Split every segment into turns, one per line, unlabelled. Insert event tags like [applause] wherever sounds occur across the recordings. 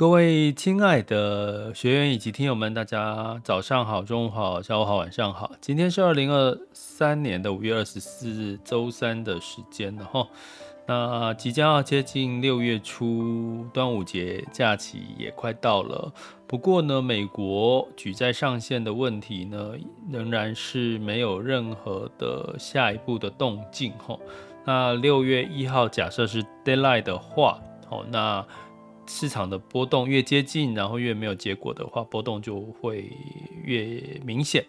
各位亲爱的学员以及听友们，大家早上好、中午好、下午好、晚上好。今天是二零二三年的五月二十四日，周三的时间了哈。那即将要接近六月初，端午节假期也快到了。不过呢，美国举债上限的问题呢，仍然是没有任何的下一步的动静哈。那六月一号假设是 deadline 的话，好那。市场的波动越接近，然后越没有结果的话，波动就会越明显。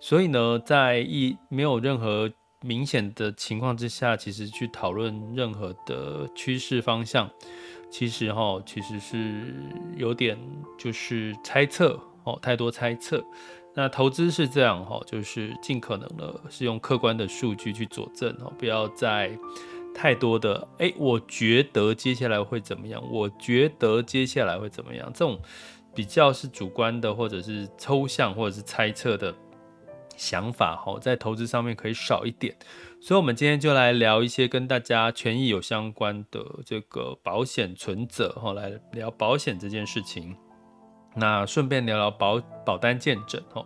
所以呢，在一没有任何明显的情况之下，其实去讨论任何的趋势方向，其实哈，其实是有点就是猜测哦，太多猜测。那投资是这样哈，就是尽可能的是用客观的数据去佐证哦，不要再。太多的哎，我觉得接下来会怎么样？我觉得接下来会怎么样？这种比较是主观的，或者是抽象，或者是猜测的想法，哈，在投资上面可以少一点。所以，我们今天就来聊一些跟大家权益有相关的这个保险存折，哈，来聊保险这件事情。那顺便聊聊保保单见证，哈。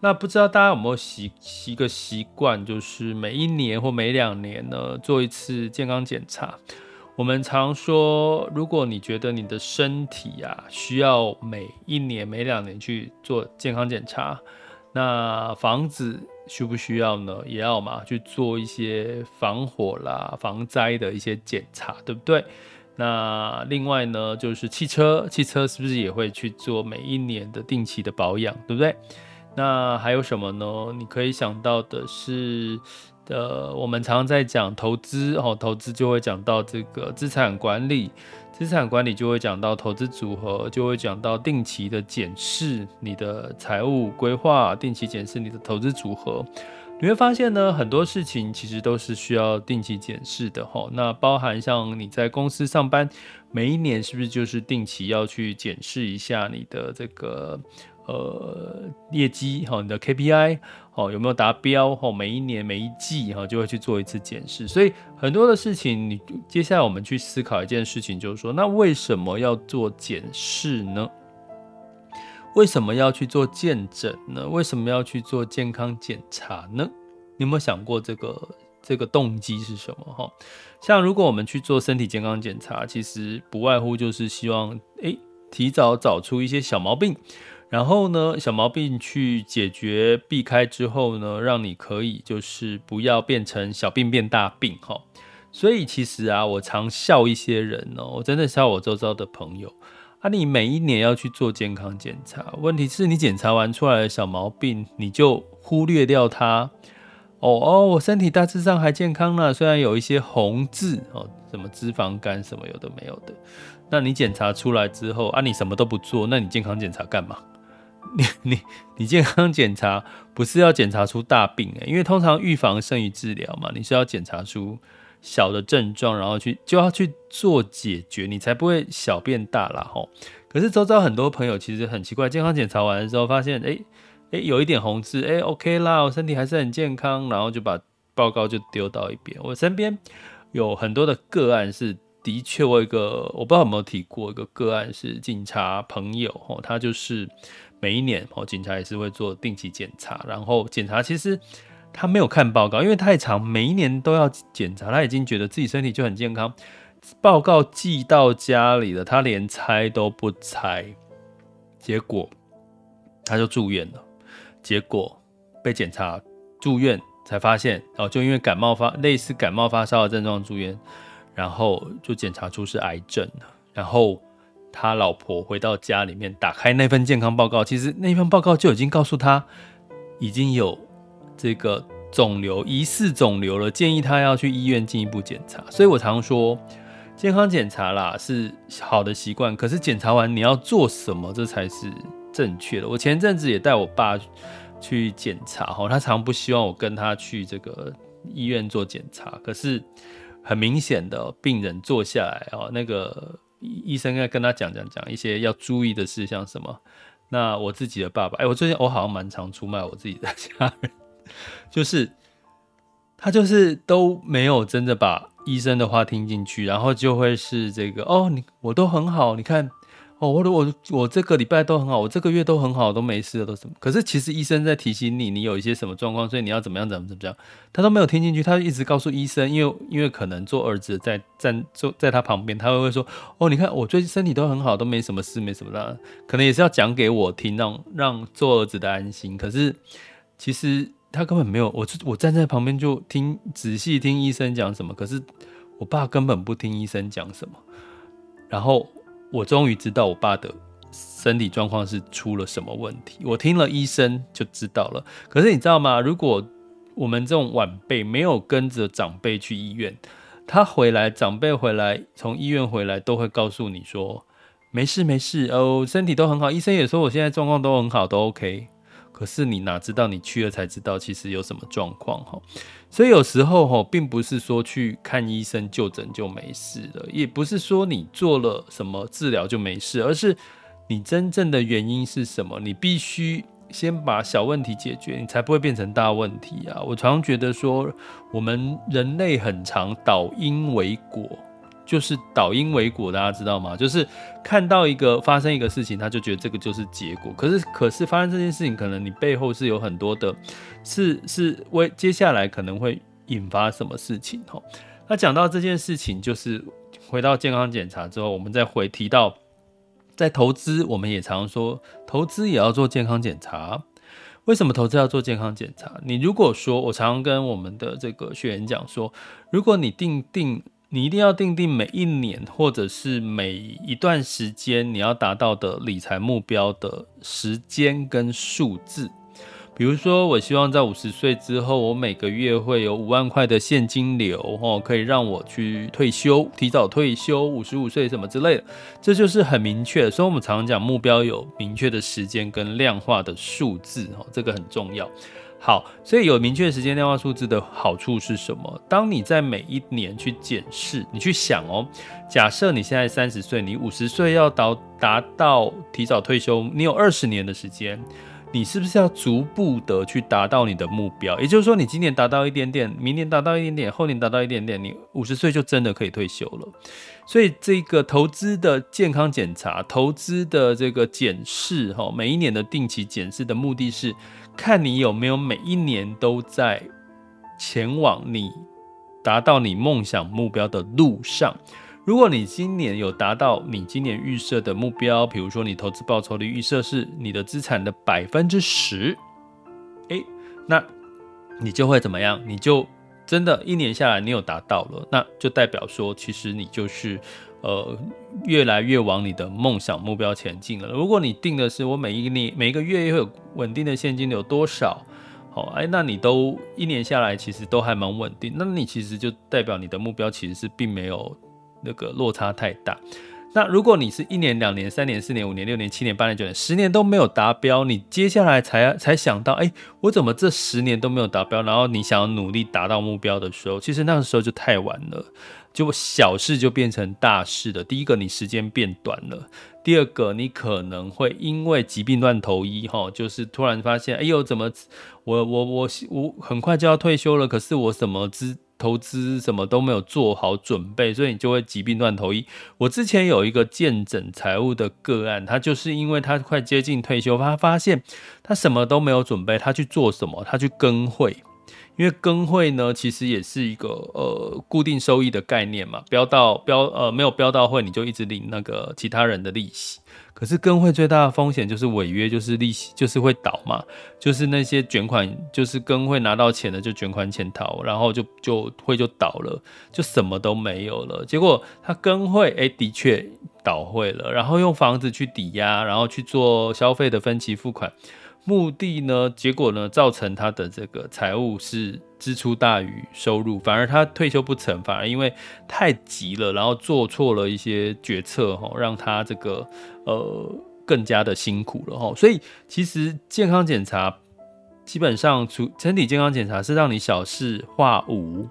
那不知道大家有没有习习个习惯，就是每一年或每两年呢，做一次健康检查。我们常说，如果你觉得你的身体啊需要每一年、每两年去做健康检查，那房子需不需要呢？也要嘛，去做一些防火啦、防灾的一些检查，对不对？那另外呢，就是汽车，汽车是不是也会去做每一年的定期的保养，对不对？那还有什么呢？你可以想到的是，呃，我们常常在讲投资哦，投资就会讲到这个资产管理，资产管理就会讲到投资组合，就会讲到定期的检视你的财务规划，定期检视你的投资组合。你会发现呢，很多事情其实都是需要定期检视的哈。那包含像你在公司上班，每一年是不是就是定期要去检视一下你的这个？呃，业绩哈，你的 KPI 哦有没有达标哈？每一年每一季哈就会去做一次检视，所以很多的事情，你接下来我们去思考一件事情，就是说，那为什么要做检视呢？为什么要去做健诊呢？为什么要去做健康检查呢？你有没有想过这个这个动机是什么哈？像如果我们去做身体健康检查，其实不外乎就是希望诶提早找出一些小毛病。然后呢，小毛病去解决、避开之后呢，让你可以就是不要变成小病变大病哈。所以其实啊，我常笑一些人哦，我真的笑我周遭的朋友啊。你每一年要去做健康检查，问题是你检查完出来的小毛病，你就忽略掉它。哦哦，我身体大致上还健康呢，虽然有一些红字哦，什么脂肪肝什么有的没有的。那你检查出来之后啊，你什么都不做，那你健康检查干嘛？你 [laughs] 你你健康检查不是要检查出大病诶，因为通常预防胜于治疗嘛，你是要检查出小的症状，然后去就要去做解决，你才不会小变大啦吼。可是周遭很多朋友其实很奇怪，健康检查完的时候发现，哎哎有一点红字，哎 OK 啦，我身体还是很健康，然后就把报告就丢到一边。我身边有很多的个案是的确，我有一个我不知道有没有提过一个个案是警察朋友吼，他就是。每一年哦，警察也是会做定期检查，然后检查其实他没有看报告，因为太长，每一年都要检查，他已经觉得自己身体就很健康。报告寄到家里了，他连拆都不拆，结果他就住院了。结果被检查住院才发现哦，就因为感冒发类似感冒发烧的症状住院，然后就检查出是癌症了，然后。他老婆回到家里面，打开那份健康报告，其实那份报告就已经告诉他，已经有这个肿瘤，疑似肿瘤了，建议他要去医院进一步检查。所以我常说，健康检查啦是好的习惯，可是检查完你要做什么，这才是正确的。我前阵子也带我爸去检查，哈，他常不希望我跟他去这个医院做检查，可是很明显的，病人坐下来哦，那个医生在跟他讲讲讲一些要注意的事项什么。那我自己的爸爸，哎，我最近我好像蛮常出卖我自己的家人，[laughs] 就是他就是都没有真的把。医生的话听进去，然后就会是这个哦，你我都很好，你看哦，我我我这个礼拜都很好，我这个月都很好，都没事了，都什么？可是其实医生在提醒你，你有一些什么状况，所以你要怎么样，怎么怎么样，他都没有听进去，他一直告诉医生，因为因为可能做儿子在站坐在他旁边，他会会说哦，你看我最近身体都很好，都没什么事，没什么的，可能也是要讲给我听，让让做儿子的安心。可是其实。他根本没有，我我站在旁边就听仔细听医生讲什么，可是我爸根本不听医生讲什么。然后我终于知道我爸的身体状况是出了什么问题。我听了医生就知道了。可是你知道吗？如果我们这种晚辈没有跟着长辈去医院，他回来，长辈回来从医院回来都会告诉你说没事没事哦，身体都很好。医生也说我现在状况都很好，都 OK。可是你哪知道，你去了才知道，其实有什么状况哈。所以有时候哈，并不是说去看医生就诊就没事了，也不是说你做了什么治疗就没事，而是你真正的原因是什么？你必须先把小问题解决，你才不会变成大问题啊。我常常觉得说，我们人类很常倒因为果。就是倒因为果，大家知道吗？就是看到一个发生一个事情，他就觉得这个就是结果。可是，可是发生这件事情，可能你背后是有很多的，是是为接下来可能会引发什么事情吼。那讲到这件事情，就是回到健康检查之后，我们再回提到在投资，我们也常说投资也要做健康检查。为什么投资要做健康检查？你如果说我常常跟我们的这个学员讲说，如果你定定。你一定要定定每一年或者是每一段时间你要达到的理财目标的时间跟数字。比如说，我希望在五十岁之后，我每个月会有五万块的现金流，哦，可以让我去退休，提早退休，五十五岁什么之类的，这就是很明确。所以我们常常讲目标有明确的时间跟量化的数字，哦，这个很重要。好，所以有明确时间量化数字的好处是什么？当你在每一年去检视，你去想哦，假设你现在三十岁，你五十岁要到达到提早退休，你有二十年的时间，你是不是要逐步的去达到你的目标？也就是说，你今年达到一点点，明年达到一点点，后年达到一点点，你五十岁就真的可以退休了。所以这个投资的健康检查，投资的这个检视，哈，每一年的定期检视的目的是。看你有没有每一年都在前往你达到你梦想目标的路上。如果你今年有达到你今年预设的目标，比如说你投资报酬率预设是你的资产的百分之十，诶，那你就会怎么样？你就真的一年下来你有达到了，那就代表说其实你就是。呃，越来越往你的梦想目标前进了。如果你定的是我每一年每一个月会有稳定的现金流多少，好，哎，那你都一年下来其实都还蛮稳定，那你其实就代表你的目标其实是并没有那个落差太大。那如果你是一年、两年、三年、四年、五年、六年、七年、八年、九年、十年都没有达标，你接下来才才想到，哎，我怎么这十年都没有达标？然后你想要努力达到目标的时候，其实那个时候就太晚了。就小事就变成大事了。第一个，你时间变短了；第二个，你可能会因为疾病乱投医，哈，就是突然发现，哎呦，怎么我我我我很快就要退休了，可是我什么资投资什么都没有做好准备，所以你就会疾病乱投医。我之前有一个见诊财务的个案，他就是因为他快接近退休，他发现他什么都没有准备，他去做什么？他去跟会。因为跟会呢，其实也是一个呃固定收益的概念嘛，标到标呃没有标到会，你就一直领那个其他人的利息。可是跟会最大的风险就是违约，就是利息就是会倒嘛，就是那些卷款，就是跟会拿到钱的就卷款潜逃，然后就就会就倒了，就什么都没有了。结果他跟会哎的确倒会了，然后用房子去抵押，然后去做消费的分期付款。目的呢，结果呢，造成他的这个财务是支出大于收入，反而他退休不成，反而因为太急了，然后做错了一些决策，哈，让他这个呃更加的辛苦了，哈。所以其实健康检查基本上，除身体健康检查是让你小事化无，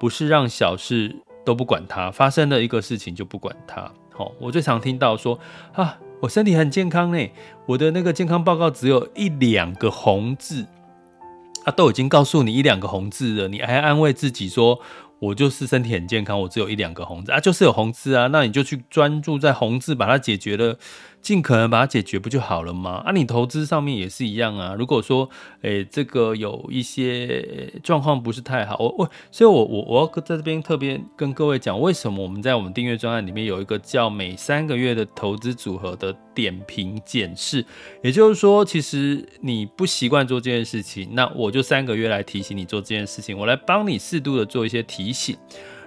不是让小事都不管它，发生了一个事情就不管它。好，我最常听到说啊。我身体很健康呢，我的那个健康报告只有一两个红字，啊，都已经告诉你一两个红字了，你还安慰自己说，我就是身体很健康，我只有一两个红字啊，就是有红字啊，那你就去专注在红字，把它解决了。尽可能把它解决不就好了吗？啊，你投资上面也是一样啊。如果说，诶、这个有一些状况不是太好，我我，所以我我我要在这边特别跟各位讲，为什么我们在我们订阅专案里面有一个叫每三个月的投资组合的点评检视。也就是说，其实你不习惯做这件事情，那我就三个月来提醒你做这件事情，我来帮你适度的做一些提醒。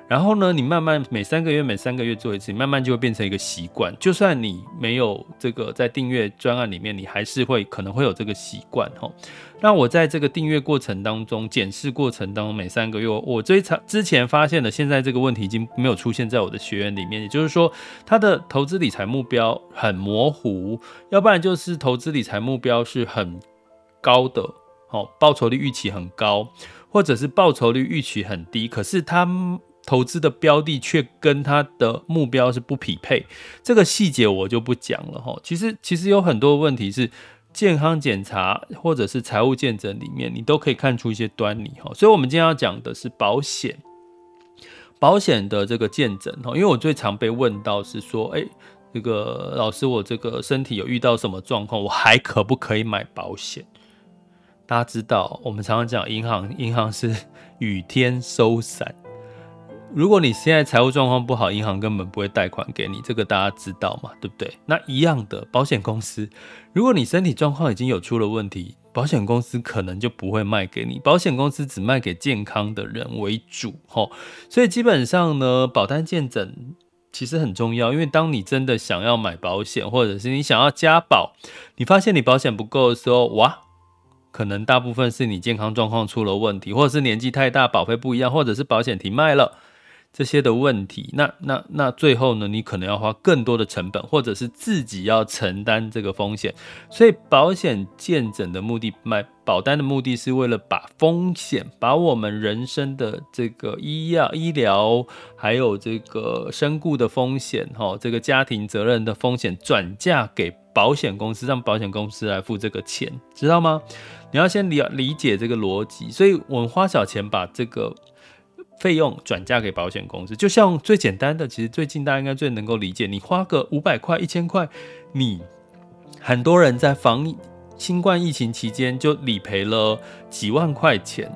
然后呢，你慢慢每三个月每三个月做一次，你慢慢就会变成一个习惯。就算你没有这个在订阅专案里面，你还是会可能会有这个习惯哈。那我在这个订阅过程当中、检视过程当中，每三个月我最常之前发现的，现在这个问题已经没有出现在我的学员里面。也就是说，他的投资理财目标很模糊，要不然就是投资理财目标是很高的，好，报酬率预期很高，或者是报酬率预期很低，可是他。投资的标的却跟他的目标是不匹配，这个细节我就不讲了哈。其实其实有很多问题是健康检查或者是财务见证里面，你都可以看出一些端倪哈。所以，我们今天要讲的是保险，保险的这个见证哈。因为我最常被问到是说，哎，这个老师，我这个身体有遇到什么状况，我还可不可以买保险？大家知道，我们常常讲银行，银行是 [laughs] 雨天收伞。如果你现在财务状况不好，银行根本不会贷款给你，这个大家知道嘛？对不对？那一样的，保险公司，如果你身体状况已经有出了问题，保险公司可能就不会卖给你，保险公司只卖给健康的人为主，吼。所以基本上呢，保单健诊其实很重要，因为当你真的想要买保险，或者是你想要加保，你发现你保险不够的时候，哇，可能大部分是你健康状况出了问题，或者是年纪太大，保费不一样，或者是保险停卖了。这些的问题，那那那最后呢，你可能要花更多的成本，或者是自己要承担这个风险。所以保险见诊的目的，卖保单的目的是为了把风险，把我们人生的这个医药、医疗，还有这个身故的风险，哈，这个家庭责任的风险转嫁给保险公司，让保险公司来付这个钱，知道吗？你要先理理解这个逻辑。所以我们花小钱把这个。费用转嫁给保险公司，就像最简单的，其实最近大家应该最能够理解，你花个五百块、一千块，你很多人在防新冠疫情期间就理赔了几万块钱，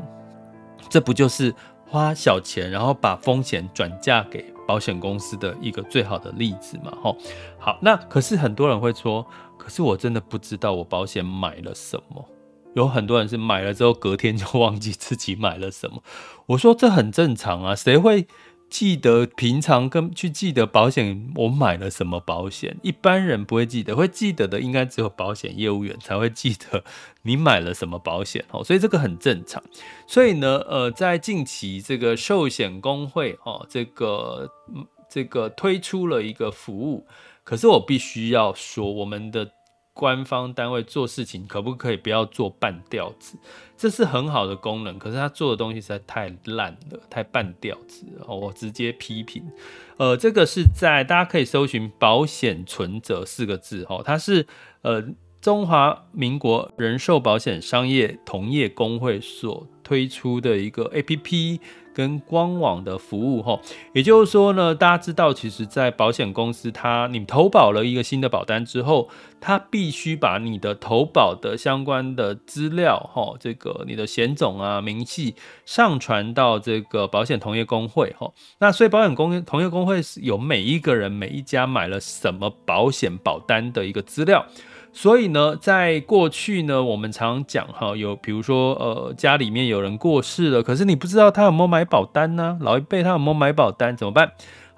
这不就是花小钱，然后把风险转嫁给保险公司的一个最好的例子嘛？吼，好，那可是很多人会说，可是我真的不知道我保险买了什么。有很多人是买了之后隔天就忘记自己买了什么，我说这很正常啊，谁会记得平常跟去记得保险我买了什么保险？一般人不会记得，会记得的应该只有保险业务员才会记得你买了什么保险哦，所以这个很正常。所以呢，呃，在近期这个寿险工会哦，这个这个推出了一个服务，可是我必须要说我们的。官方单位做事情可不可以不要做半吊子？这是很好的功能，可是他做的东西实在太烂了，太半吊子了。我直接批评。呃，这个是在大家可以搜寻“保险存折”四个字哦，它是呃中华民国人寿保险商业同业公会所推出的一个 APP。跟官网的服务哈，也就是说呢，大家知道，其实，在保险公司，它你投保了一个新的保单之后，它必须把你的投保的相关的资料哈，这个你的险种啊、明细上传到这个保险同业公会哈。那所以，保险公同业公会是有每一个人、每一家买了什么保险保单的一个资料。所以呢，在过去呢，我们常讲哈，有比如说呃，家里面有人过世了，可是你不知道他有没有买保单呢？老一辈他有没有买保单怎么办？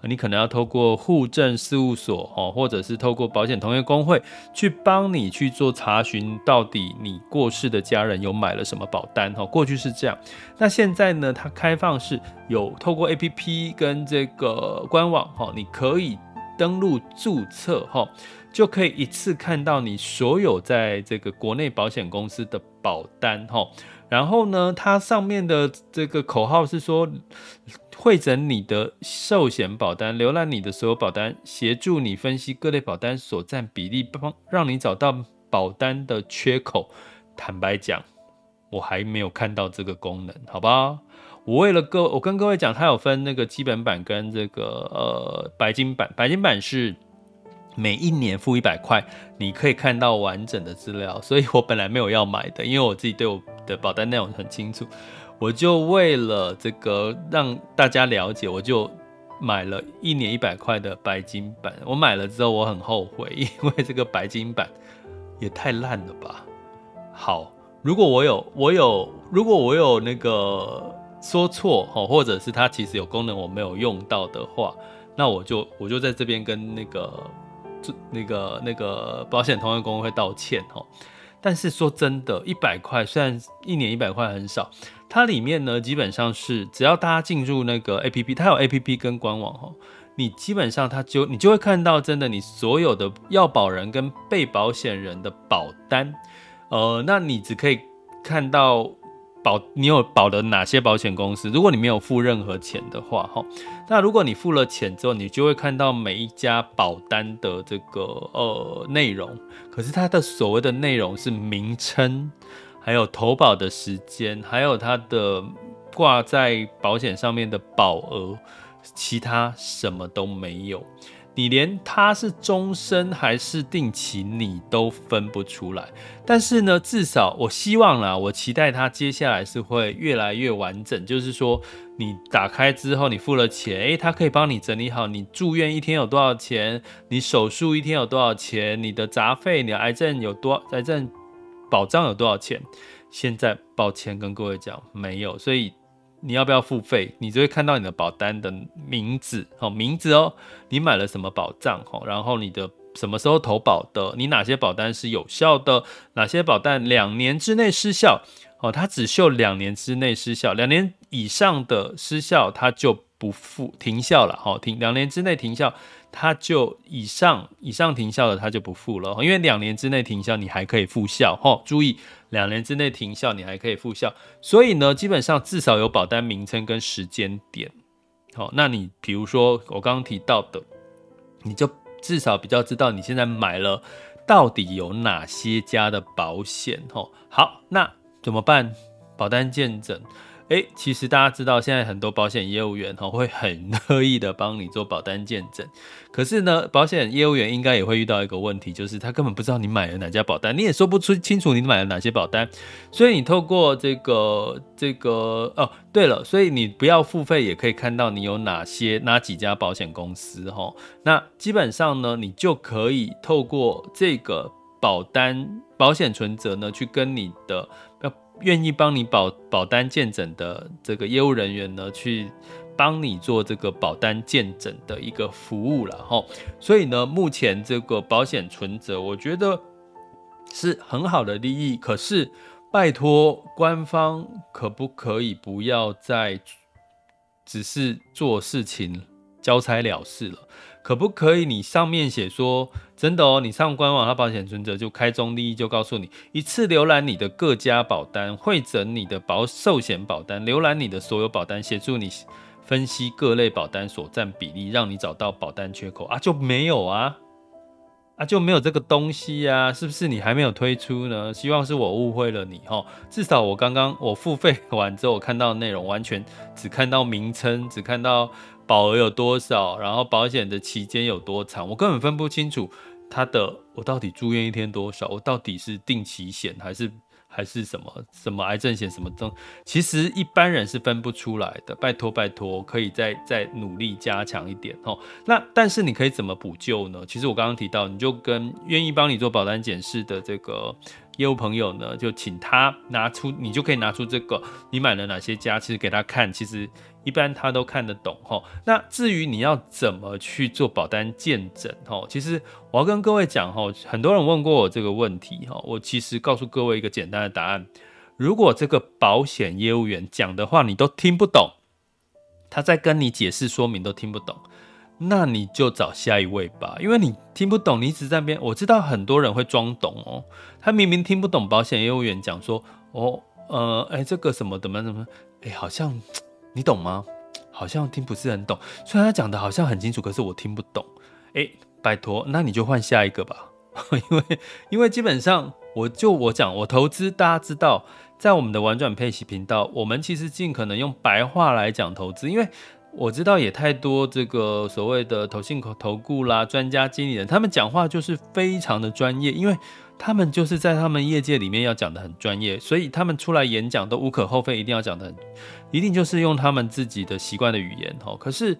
你可能要透过户政事务所哦，或者是透过保险同业公会去帮你去做查询，到底你过世的家人有买了什么保单哈。过去是这样，那现在呢，它开放是有透过 APP 跟这个官网哈，你可以登录注册哈，就可以一次看到你所有在这个国内保险公司的保单哈。然后呢，它上面的这个口号是说，汇整你的寿险保单，浏览你的所有保单，协助你分析各类保单所占比例，帮让你找到保单的缺口。坦白讲，我还没有看到这个功能，好吧？我为了各，我跟各位讲，它有分那个基本版跟这个呃白金版，白金版是。每一年付一百块，你可以看到完整的资料。所以我本来没有要买的，因为我自己对我的保单内容很清楚。我就为了这个让大家了解，我就买了一年一百块的白金版。我买了之后我很后悔，因为这个白金版也太烂了吧。好，如果我有我有如果我有那个说错哦，或者是它其实有功能我没有用到的话，那我就我就在这边跟那个。那个那个保险同业公会道歉哦，但是说真的，一百块虽然一年一百块很少，它里面呢基本上是只要大家进入那个 APP，它有 APP 跟官网哦，你基本上它就你就会看到真的你所有的要保人跟被保险人的保单，呃，那你只可以看到。保你有保的哪些保险公司？如果你没有付任何钱的话，哈，那如果你付了钱之后，你就会看到每一家保单的这个呃内容。可是它的所谓的内容是名称，还有投保的时间，还有它的挂在保险上面的保额，其他什么都没有。你连它是终身还是定期，你都分不出来。但是呢，至少我希望啦，我期待它接下来是会越来越完整。就是说，你打开之后，你付了钱，诶，它可以帮你整理好你住院一天有多少钱，你手术一天有多少钱，你的杂费，你的癌症有多，癌症保障有多少钱。现在抱歉跟各位讲，没有，所以。你要不要付费？你就会看到你的保单的名字，好名字哦。你买了什么保障？哈，然后你的什么时候投保的？你哪些保单是有效的？哪些保单两年之内失效？哦，它只秀两年之内失效，两年以上的失效它就不付停效了。好，停两年之内停效。它就以上以上停效的，它就不付了，因为两年之内停效，你还可以复效。哈，注意，两年之内停效，你还可以复效。所以呢，基本上至少有保单名称跟时间点。好，那你比如说我刚刚提到的，你就至少比较知道你现在买了到底有哪些家的保险。吼，好，那怎么办？保单见证。诶，其实大家知道，现在很多保险业务员哈会很乐意的帮你做保单见证，可是呢，保险业务员应该也会遇到一个问题，就是他根本不知道你买了哪家保单，你也说不出清楚你买了哪些保单，所以你透过这个这个哦，对了，所以你不要付费也可以看到你有哪些哪几家保险公司哈，那基本上呢，你就可以透过这个保单保险存折呢去跟你的。愿意帮你保保单健诊的这个业务人员呢，去帮你做这个保单健诊的一个服务了哈。所以呢，目前这个保险存折，我觉得是很好的利益。可是，拜托官方可不可以不要再只是做事情交差了事了？可不可以？你上面写说真的哦，你上官网，它保险存折就开中立就告诉你，一次浏览你的各家保单，汇整你的保寿险保单，浏览你的所有保单，协助你分析各类保单所占比例，让你找到保单缺口啊，就没有啊，啊就没有这个东西呀，是不是你还没有推出呢？希望是我误会了你哈，至少我刚刚我付费完之后，我看到内容完全只看到名称，只看到。保额有多少？然后保险的期间有多长？我根本分不清楚它的，我到底住院一天多少？我到底是定期险还是还是什么什么癌症险什么症？其实一般人是分不出来的。拜托拜托，可以再再努力加强一点哦。那但是你可以怎么补救呢？其实我刚刚提到，你就跟愿意帮你做保单检视的这个业务朋友呢，就请他拿出，你就可以拿出这个你买了哪些家，其实给他看，其实一般他都看得懂哈。那至于你要怎么去做保单健诊哈，其实我要跟各位讲哈，很多人问过我这个问题哈，我其实告诉各位一个简单的答案：如果这个保险业务员讲的话你都听不懂，他在跟你解释说明都听不懂。那你就找下一位吧，因为你听不懂，你一直在边。我知道很多人会装懂哦，他明明听不懂保险业务员讲说，哦，呃，哎，这个什么怎么怎么，哎，好像你懂吗？好像听不是很懂，虽然他讲的好像很清楚，可是我听不懂。哎，拜托，那你就换下一个吧，[laughs] 因为因为基本上我就我讲我投资，大家知道，在我们的玩转配息频道，我们其实尽可能用白话来讲投资，因为。我知道也太多这个所谓的投信投顾啦，专家经理人，他们讲话就是非常的专业，因为他们就是在他们业界里面要讲的很专业，所以他们出来演讲都无可厚非，一定要讲的很，一定就是用他们自己的习惯的语言哈。可是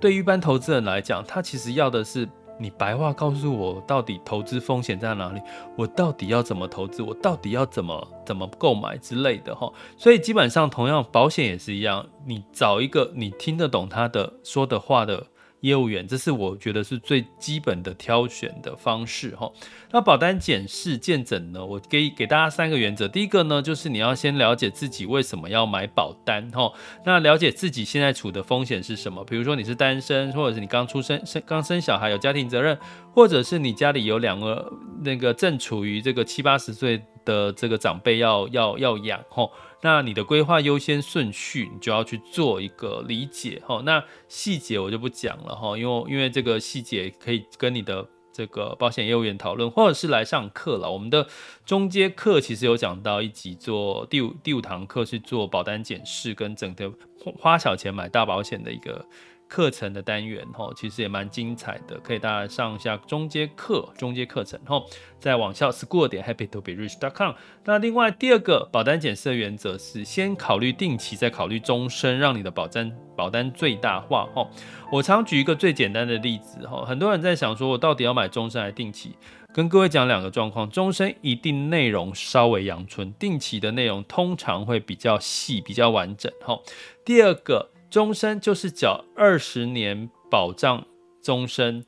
对于一般投资人来讲，他其实要的是。你白话告诉我，到底投资风险在哪里？我到底要怎么投资？我到底要怎么怎么购买之类的哈？所以基本上，同样保险也是一样，你找一个你听得懂他的说的话的。业务员，这是我觉得是最基本的挑选的方式哈。那保单检视见诊呢？我给给大家三个原则。第一个呢，就是你要先了解自己为什么要买保单哈。那了解自己现在处的风险是什么？比如说你是单身，或者是你刚出生生刚生小孩有家庭责任，或者是你家里有两个那个正处于这个七八十岁的这个长辈要要要养哈。那你的规划优先顺序，你就要去做一个理解哈。那细节我就不讲了哈，因为因为这个细节可以跟你的这个保险业务员讨论，或者是来上课了。我们的中间课其实有讲到一集做第五第五堂课是做保单检视跟整个花小钱买大保险的一个。课程的单元哈，其实也蛮精彩的，可以大家上一下中阶课、中阶课程哈，在网校 school 点 happytoberich.com。那另外第二个保单检视的原则是，先考虑定期，再考虑终身，让你的保单保单最大化哈。我常举一个最简单的例子哈，很多人在想说，我到底要买终身还是定期？跟各位讲两个状况，终身一定内容稍微阳春，定期的内容通常会比较细、比较完整哈。第二个。终身就是缴二十年保障，终身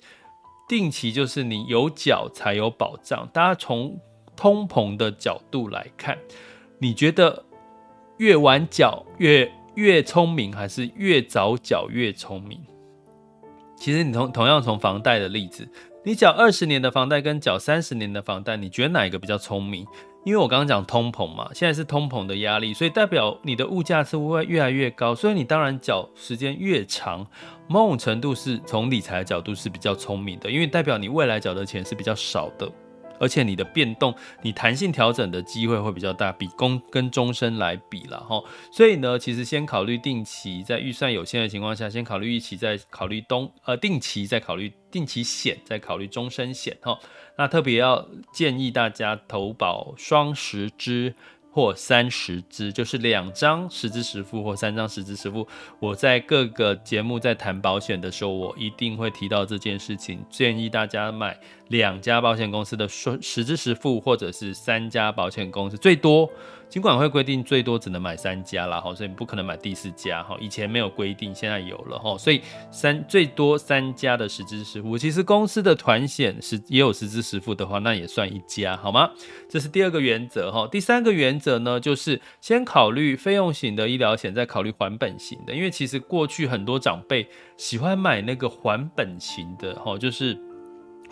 定期就是你有缴才有保障。大家从通膨的角度来看，你觉得越晚缴越越聪明，还是越早缴越聪明？其实你同同样从房贷的例子，你缴二十年的房贷跟缴三十年的房贷，你觉得哪一个比较聪明？因为我刚刚讲通膨嘛，现在是通膨的压力，所以代表你的物价是会越来越高，所以你当然缴时间越长，某种程度是从理财的角度是比较聪明的，因为代表你未来缴的钱是比较少的。而且你的变动，你弹性调整的机会会比较大，比公跟终身来比了哈。所以呢，其实先考虑定期，在预算有限的情况下，先考虑一期，再考虑东呃定期，再考虑定期险，再考虑终身险哈。那特别要建议大家投保双十支。或三十支，就是两张十支十付或三张十支十付。我在各个节目在谈保险的时候，我一定会提到这件事情，建议大家买两家保险公司的十十支十付，或者是三家保险公司，最多。尽管会规定最多只能买三家啦，哈，所以不可能买第四家，哈，以前没有规定，现在有了，哈，所以三最多三家的实支实付，其实公司的团险是也有实支实付的话，那也算一家，好吗？这是第二个原则，哈，第三个原则呢，就是先考虑费用型的医疗险，再考虑还本型的，因为其实过去很多长辈喜欢买那个还本型的，哈，就是。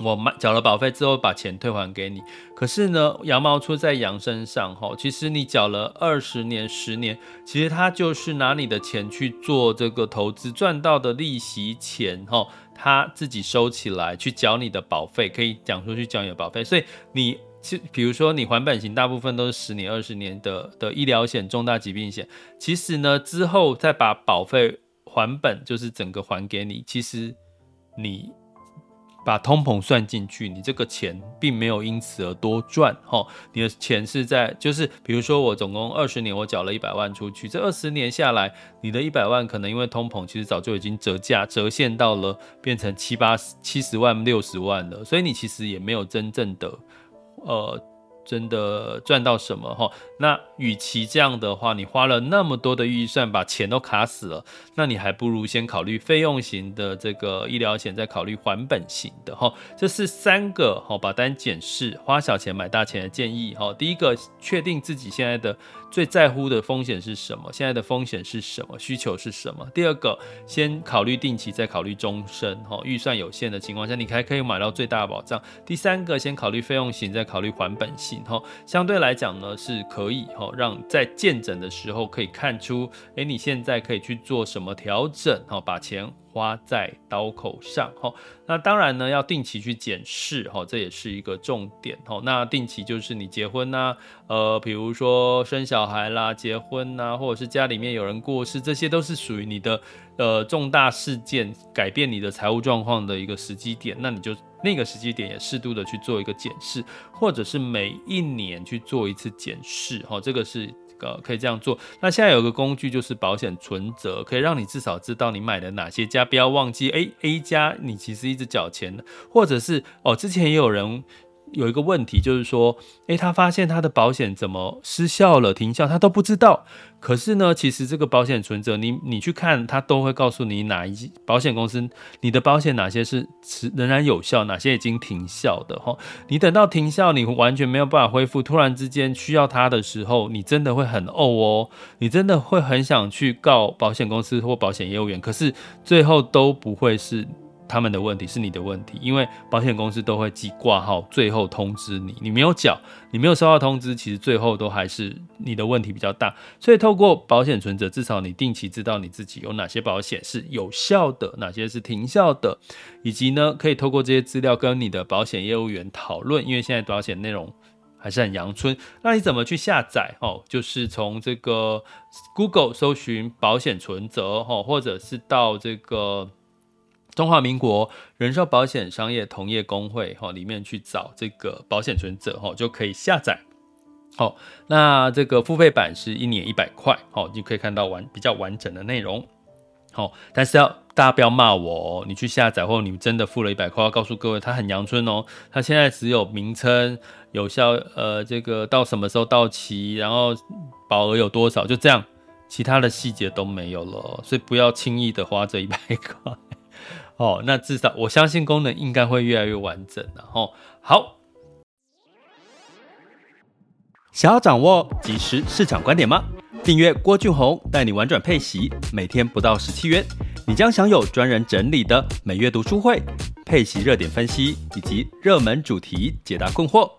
我买缴了保费之后，把钱退还给你。可是呢，羊毛出在羊身上哈。其实你缴了二十年、十年，其实他就是拿你的钱去做这个投资，赚到的利息钱哈，他自己收起来去缴你的保费，可以讲出去缴你的保费。所以你其比如说你还本型，大部分都是十年、二十年的的医疗险、重大疾病险。其实呢，之后再把保费还本，就是整个还给你。其实你。把通膨算进去，你这个钱并没有因此而多赚哈。你的钱是在，就是比如说我总共二十年，我缴了一百万出去，这二十年下来，你的一百万可能因为通膨，其实早就已经折价折现到了变成七八十七十万六十万了，所以你其实也没有真正的呃真的赚到什么哈？那与其这样的话，你花了那么多的预算，把钱都卡死了，那你还不如先考虑费用型的这个医疗险，再考虑还本型的哈。这是三个哈，保单检视，花小钱买大钱的建议哈。第一个，确定自己现在的最在乎的风险是什么，现在的风险是什么，需求是什么。第二个，先考虑定期，再考虑终身哈。预算有限的情况下，你还可以买到最大的保障。第三个，先考虑费用型，再考虑还本型。相对来讲呢，是可以哈，让在见诊的时候可以看出，诶，你现在可以去做什么调整哈，把钱花在刀口上哈。那当然呢，要定期去检视哈，这也是一个重点哈。那定期就是你结婚呐，呃，比如说生小孩啦、结婚呐，或者是家里面有人过世，这些都是属于你的呃重大事件，改变你的财务状况的一个时机点，那你就。那个时机点也适度的去做一个检视，或者是每一年去做一次检视，哈，这个是呃可以这样做。那现在有个工具就是保险存折，可以让你至少知道你买的哪些家，不要忘记，，A A 家你其实一直缴钱的，或者是哦之前也有人。有一个问题就是说，诶，他发现他的保险怎么失效了、停效，他都不知道。可是呢，其实这个保险存折，你你去看，他都会告诉你哪一保险公司，你的保险哪些是持仍然有效，哪些已经停效的哈。你等到停效，你完全没有办法恢复，突然之间需要它的时候，你真的会很哦哦，你真的会很想去告保险公司或保险业务员，可是最后都不会是。他们的问题是你的问题，因为保险公司都会记挂号，最后通知你，你没有缴，你没有收到通知，其实最后都还是你的问题比较大。所以透过保险存折，至少你定期知道你自己有哪些保险是有效的，哪些是停效的，以及呢，可以透过这些资料跟你的保险业务员讨论。因为现在保险内容还是很阳春，那你怎么去下载？哦，就是从这个 Google 搜寻保险存折，哦，或者是到这个。中华民国人寿保险商业同业公会哈里面去找这个保险存折哈就可以下载。好，那这个付费版是一年一百块，好，你可以看到完比较完整的内容。好，但是要大家不要骂我哦，你去下载或你真的付了一百块，要告诉各位它很阳春哦，它现在只有名称、有效呃这个到什么时候到期，然后保额有多少，就这样，其他的细节都没有了，所以不要轻易的花这一百块。哦，那至少我相信功能应该会越来越完整了哦。好，想要掌握即时市场观点吗？订阅郭俊宏带你玩转配息，每天不到十七元，你将享有专人整理的每月读书会、配息热点分析以及热门主题解答困惑。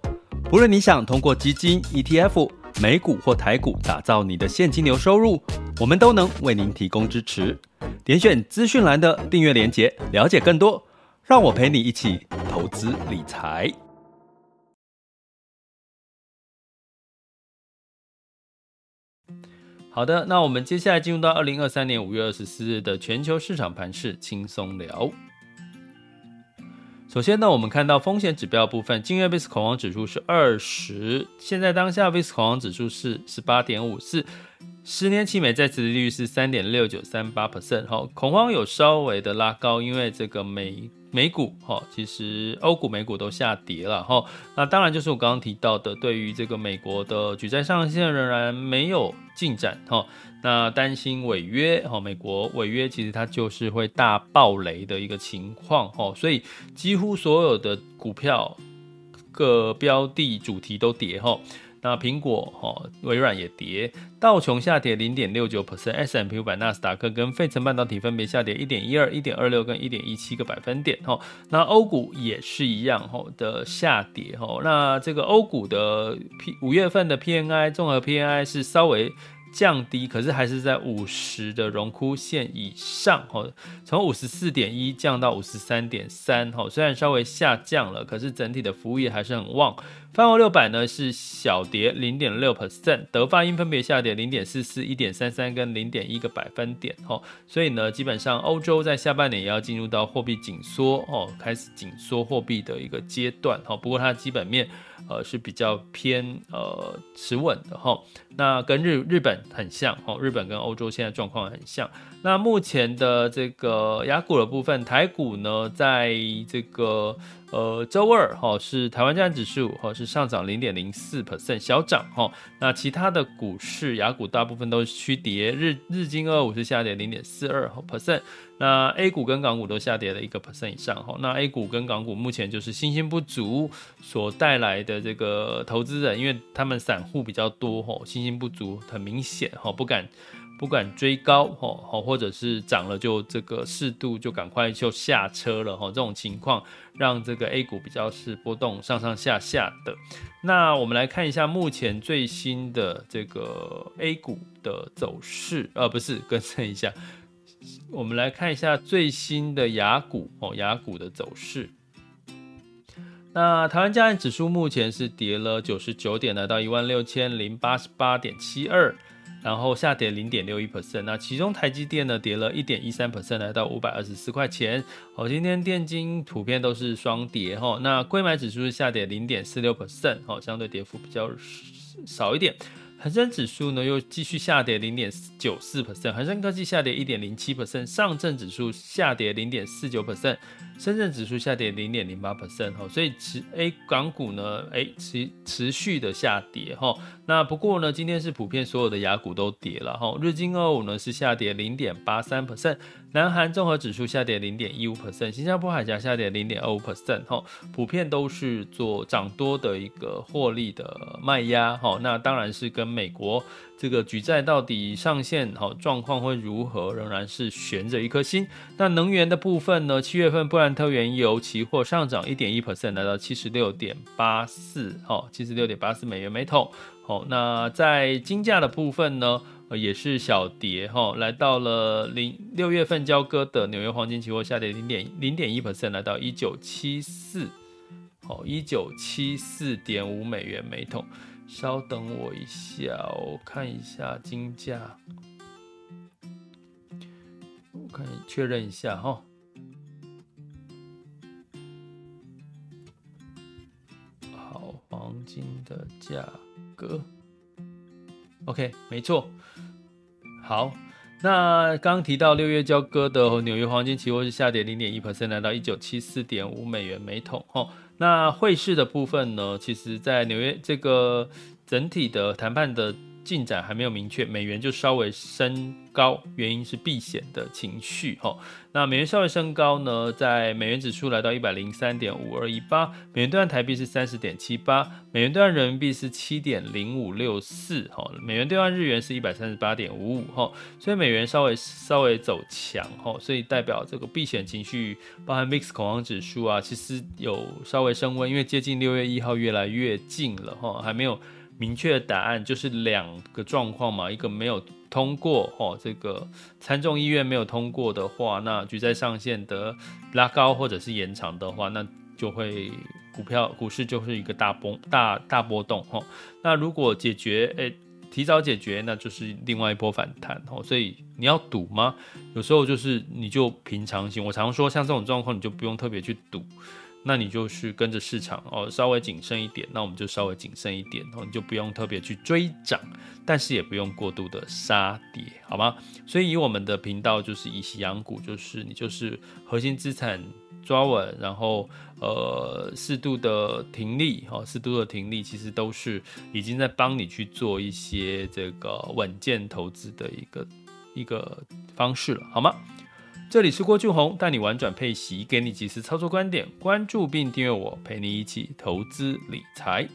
不论你想通过基金、ETF、美股或台股打造你的现金流收入，我们都能为您提供支持。点选资讯栏的订阅连结，了解更多。让我陪你一起投资理财。好的，那我们接下来进入到二零二三年五月二十四日的全球市场盘势轻松聊。首先呢，我们看到风险指标部分，今日 VIX 恐慌指数是二十，现在当下 VIX 恐慌指数是十八点五四，十年期美债殖利率是三点六九三八 percent，哈，恐慌有稍微的拉高，因为这个美美股哈，其实欧股、美股都下跌了哈，那当然就是我刚刚提到的，对于这个美国的举债上限仍然没有进展哈。那担心违约哈，美国违约其实它就是会大爆雷的一个情况哈，所以几乎所有的股票各标的主题都跌哈。那苹果哈，微软也跌，道琼下跌零点六九 percent，S&P 五百、纳斯达克跟费城半导体分别下跌一点一二、一点二六跟一点一七个百分点哈。那欧股也是一样哈的下跌哈。那这个欧股的 P 五月份的 P N I 综合 P N I 是稍微。降低，可是还是在五十的荣枯线以上，哦，从五十四点一降到五十三点三，哦，虽然稍微下降了，可是整体的服务业还是很旺。泛欧六百呢是小跌零点六 percent，德法英分别下跌零点四四、一点三三跟零点一个百分点，哦，所以呢，基本上欧洲在下半年也要进入到货币紧缩，哦，开始紧缩货币的一个阶段，哦，不过它基本面。呃，是比较偏呃持稳的哈，那跟日日本很像哈，日本跟欧洲现在状况很像。那目前的这个亚股的部分，台股呢，在这个呃，周二哈是台湾加权指数哈是上涨零点零四 percent 小涨哈，那其他的股市雅股大部分都是趋跌，日日经二五是下跌零点四二 percent，那 A 股跟港股都下跌了一个 percent 以上哈，那 A 股跟港股目前就是信心不足所带来的这个投资人，因为他们散户比较多哈，信心不足很明显哈，不敢。不敢追高哈，或者是涨了就这个适度就赶快就下车了哈，这种情况让这个 A 股比较是波动上上下下的。那我们来看一下目前最新的这个 A 股的走势，呃，不是，更正一下，我们来看一下最新的雅股哦，雅股的走势。那台湾加权指数目前是跌了九十九点，来到一万六千零八十八点七二。然后下跌零点六一 percent，那其中台积电呢跌了一点一三 percent，来到五百二十四块钱。好，今天电金普遍都是双跌哈。那柜买指数是下跌零点四六 percent，好，相对跌幅比较少一点。恒生指数呢又继续下跌零点九四 percent，恒生科技下跌一点零七 percent，上证指数下跌零点四九 percent，深圳指数下跌零点零八 percent 哈，所以持 A 港股呢，哎持持续的下跌哈。那不过呢，今天是普遍所有的雅股都跌了哈，日经二五呢是下跌零点八三 percent。南韩综合指数下跌零点一五 percent，新加坡海峡下跌零点二五 percent，哈，普遍都是做涨多的一个获利的卖压，哈，那当然是跟美国这个举债到底上限，哈，状况会如何，仍然是悬着一颗心。那能源的部分呢？七月份布兰特原油期货上涨一点一 percent，来到七十六点八四，哈，七十六点八四美元每桶，好，那在金价的部分呢？也是小跌哈，来到了零六月份交割的纽约黄金期货下跌零点零点一 percent，来到一九七四，好一九七四点五美元每桶。稍等我一下，我看一下金价，我看确认一下哈。黄金的价格。OK，没错。好，那刚刚提到六月交割的纽约黄金期货是下跌零点一 percent，来到一九七四点五美元每桶。哦，那汇市的部分呢？其实，在纽约这个整体的谈判的。进展还没有明确，美元就稍微升高，原因是避险的情绪哈。那美元稍微升高呢，在美元指数来到一百零三点五二一八，美元兑换台币是三十点七八，美元兑换人民币是七点零五六四哈，美元兑换日元是一百三十八点五五哈，所以美元稍微稍微走强哈，所以代表这个避险情绪，包含 VIX 恐慌指数啊，其实有稍微升温，因为接近六月一号越来越近了哈，还没有。明确的答案就是两个状况嘛，一个没有通过哦，这个参众议院没有通过的话，那举债上限的拉高或者是延长的话，那就会股票股市就是一个大波大大波动哈。那如果解决，诶，提早解决，那就是另外一波反弹哦。所以你要赌吗？有时候就是你就平常心。我常说，像这种状况，你就不用特别去赌。那你就是跟着市场哦，稍微谨慎一点，那我们就稍微谨慎一点哦，你就不用特别去追涨，但是也不用过度的杀跌，好吗？所以以我们的频道就是以息养股，就是你就是核心资产抓稳，然后呃适度的停利哦，适度的停利其实都是已经在帮你去做一些这个稳健投资的一个一个方式了，好吗？这里是郭俊宏，带你玩转配息，给你及时操作观点。关注并订阅我，陪你一起投资理财。